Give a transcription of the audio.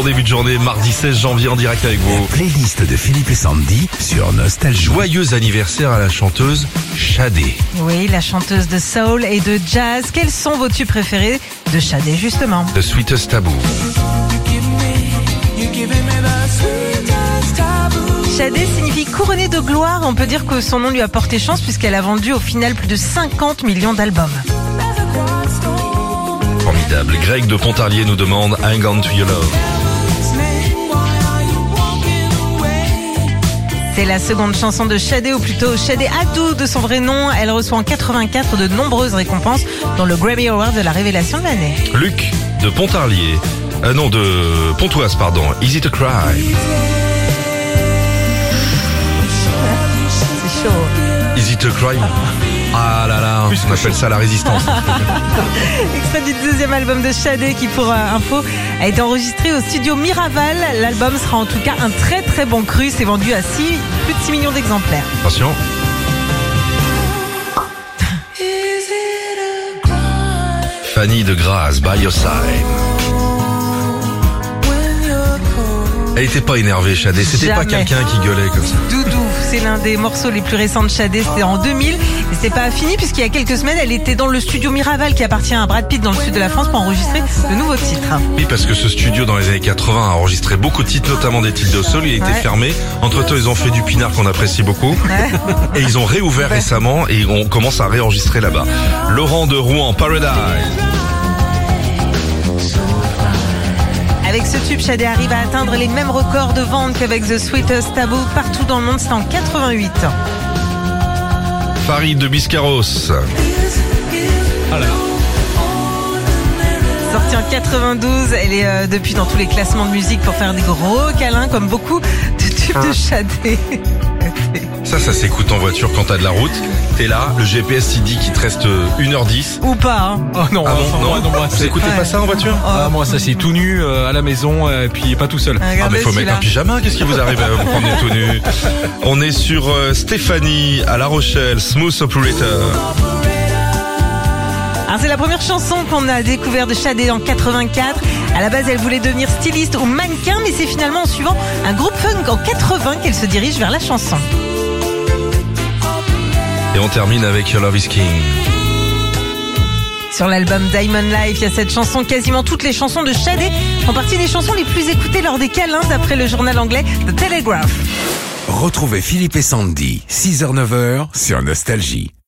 Bon début de journée, mardi 16 janvier en direct avec vous. Playlist de Philippe et Sandy sur Nostalgie. Joyeux anniversaire à la chanteuse Shadé. Oui, la chanteuse de soul et de jazz. Quels sont vos tubes préférés de Shadé, justement The Sweetest Taboo. Shadé signifie couronné de gloire. On peut dire que son nom lui a porté chance puisqu'elle a vendu au final plus de 50 millions d'albums. Formidable. Greg de Pontarlier nous demande Hang on to your love. C'est la seconde chanson de Shadé, ou plutôt Shadé Adou de son vrai nom. Elle reçoit en 84 de nombreuses récompenses, dont le Grammy Award de la révélation de l'année. Luc de Pontarlier. Euh, non, de Pontoise, pardon. Easy to Cry. To Cry. Ah là là, on appelle ça la résistance. Extrait du deuxième album de Shadé qui, pour euh, info, a été enregistré au studio Miraval. L'album sera en tout cas un très très bon cru. C'est vendu à 6, plus de 6 millions d'exemplaires. Attention. Fanny de Grasse, By Your Side. Elle était pas énervée, Shadé. C'était pas quelqu'un qui gueulait comme ça. Doudou, c'est l'un des morceaux les plus récents de Shadé. C'était en 2000. Et c'est pas fini puisqu'il y a quelques semaines, elle était dans le studio Miraval qui appartient à Brad Pitt dans le sud de la France pour enregistrer de nouveaux titres. Oui, parce que ce studio dans les années 80 a enregistré beaucoup de titres, notamment des titres de soul. Il a été fermé. Entre temps, ils ont fait du pinard qu'on apprécie beaucoup. Ouais. Et ils ont réouvert récemment et on commence à réenregistrer là-bas. Laurent de Rouen, Paradise. Avec ce tube, Shadé arrive à atteindre les mêmes records de vente qu'avec The Sweetest Taboo partout dans le monde. C'était en 88. Farid de Biscarros. Sortie en 92, elle est euh, depuis dans tous les classements de musique pour faire des gros câlins comme beaucoup de tubes de Shadé. Ça, ça s'écoute en voiture quand t'as de la route. T'es là, le GPS il dit qu'il te reste euh, 1h10. Ou pas, hein. Oh non, Ah bon, enfin, non, moi, non, moi, Vous c'est- écoutez pas ça en voiture Ah, moi ça c'est tout nu euh, à la maison euh, et puis pas tout seul. Ah Regardez mais faut mettre celui-là. un pyjama, qu'est-ce qui vous arrive à vous prendre tout nu On est sur euh, Stéphanie à La Rochelle, Smooth Operator. Alors c'est la première chanson qu'on a découvert de Shadé en 84. À la base, elle voulait devenir styliste ou mannequin, mais c'est finalement en suivant un groupe funk en 80 qu'elle se dirige vers la chanson. Et on termine avec Your Love is King. Sur l'album Diamond Life, il y a cette chanson. Quasiment toutes les chansons de Shadé font partie des chansons les plus écoutées lors des câlins, d'après le journal anglais The Telegraph. Retrouvez Philippe et Sandy, 6h-9h sur Nostalgie.